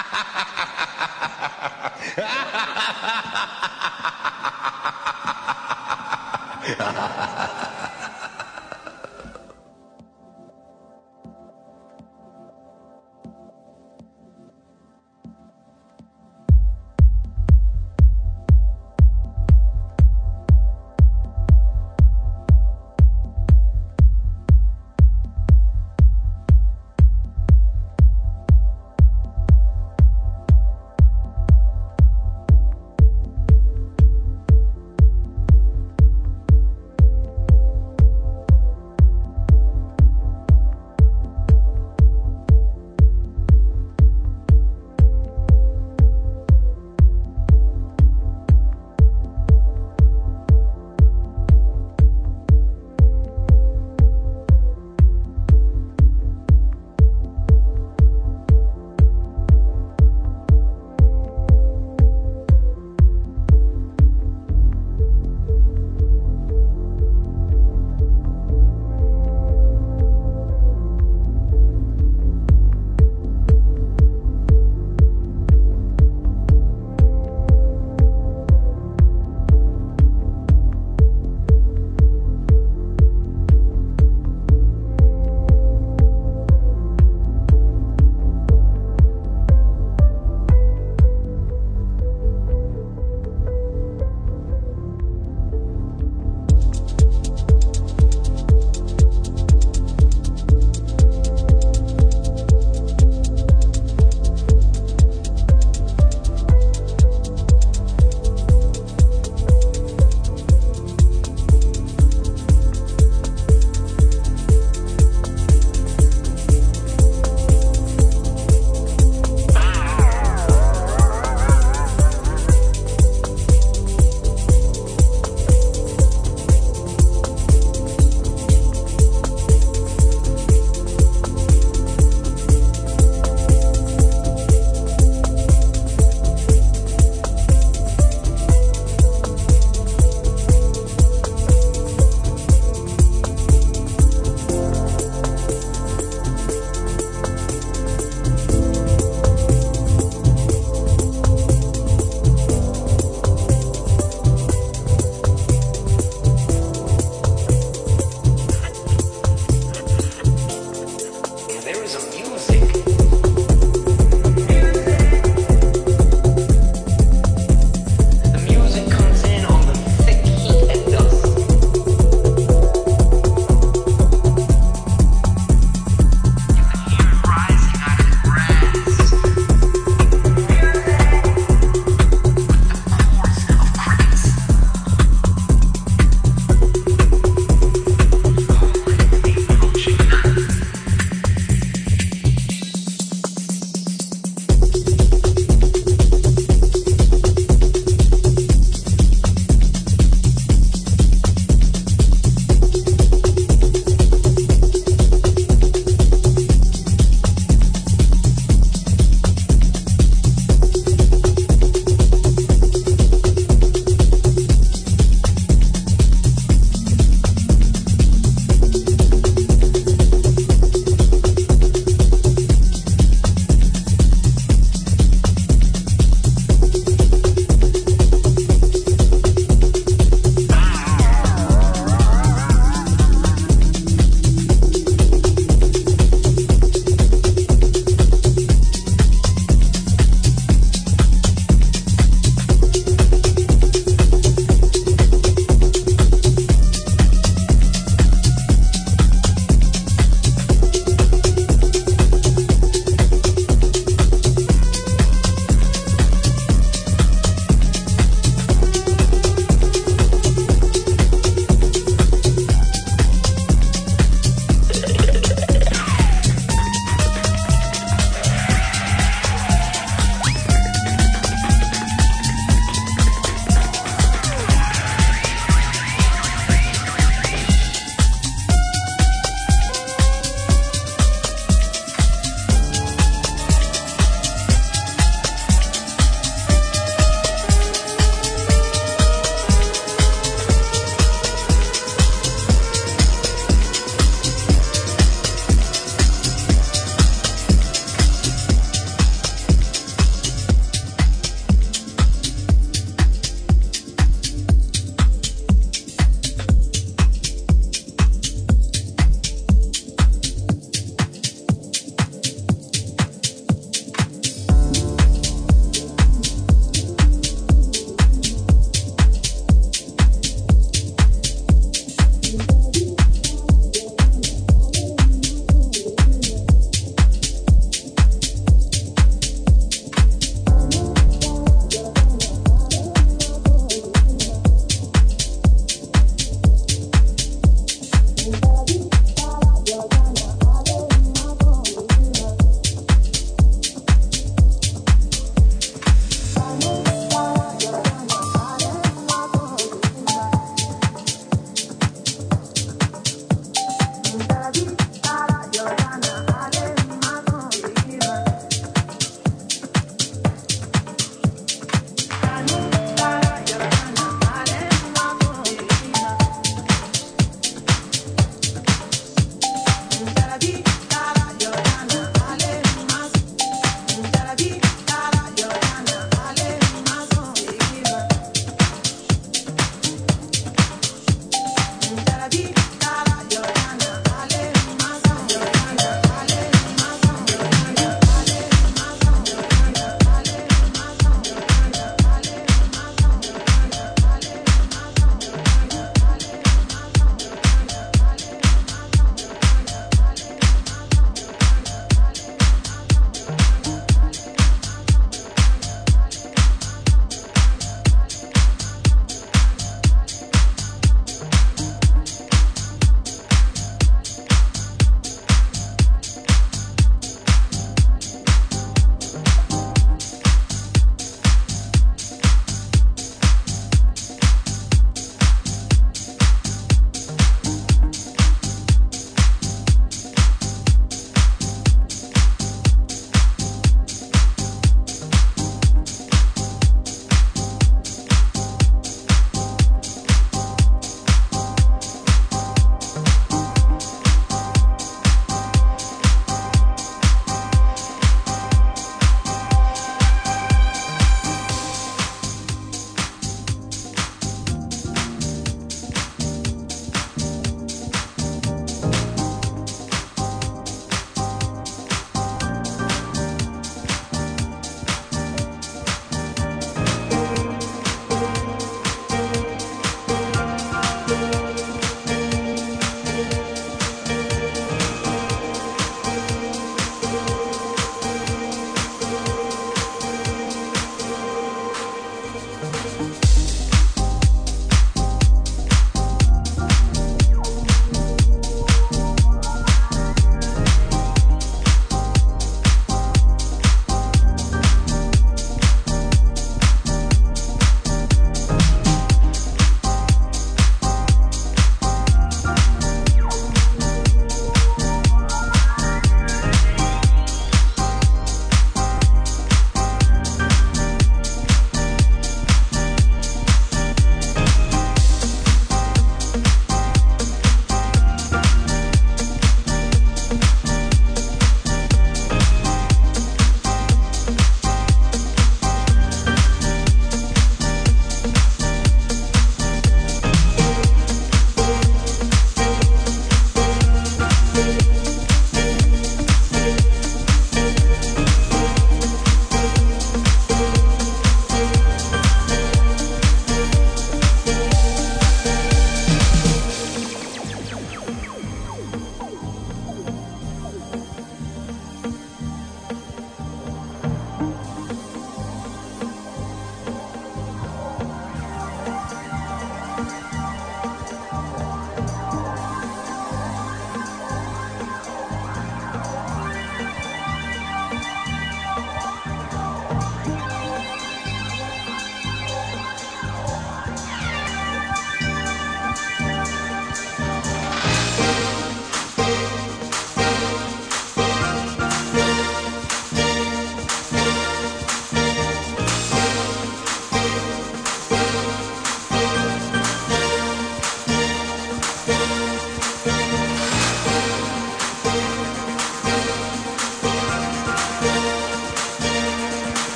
ha ha ha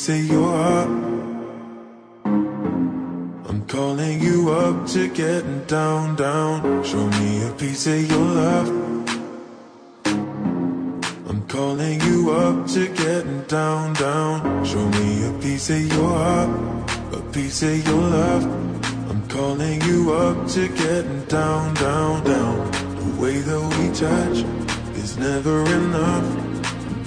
piece of your heart. I'm calling you up to getting down, down. Show me a piece of your love. I'm calling you up to getting down, down. Show me a piece of your heart, a piece of your love. I'm calling you up to getting down, down, down. The way that we touch is never enough.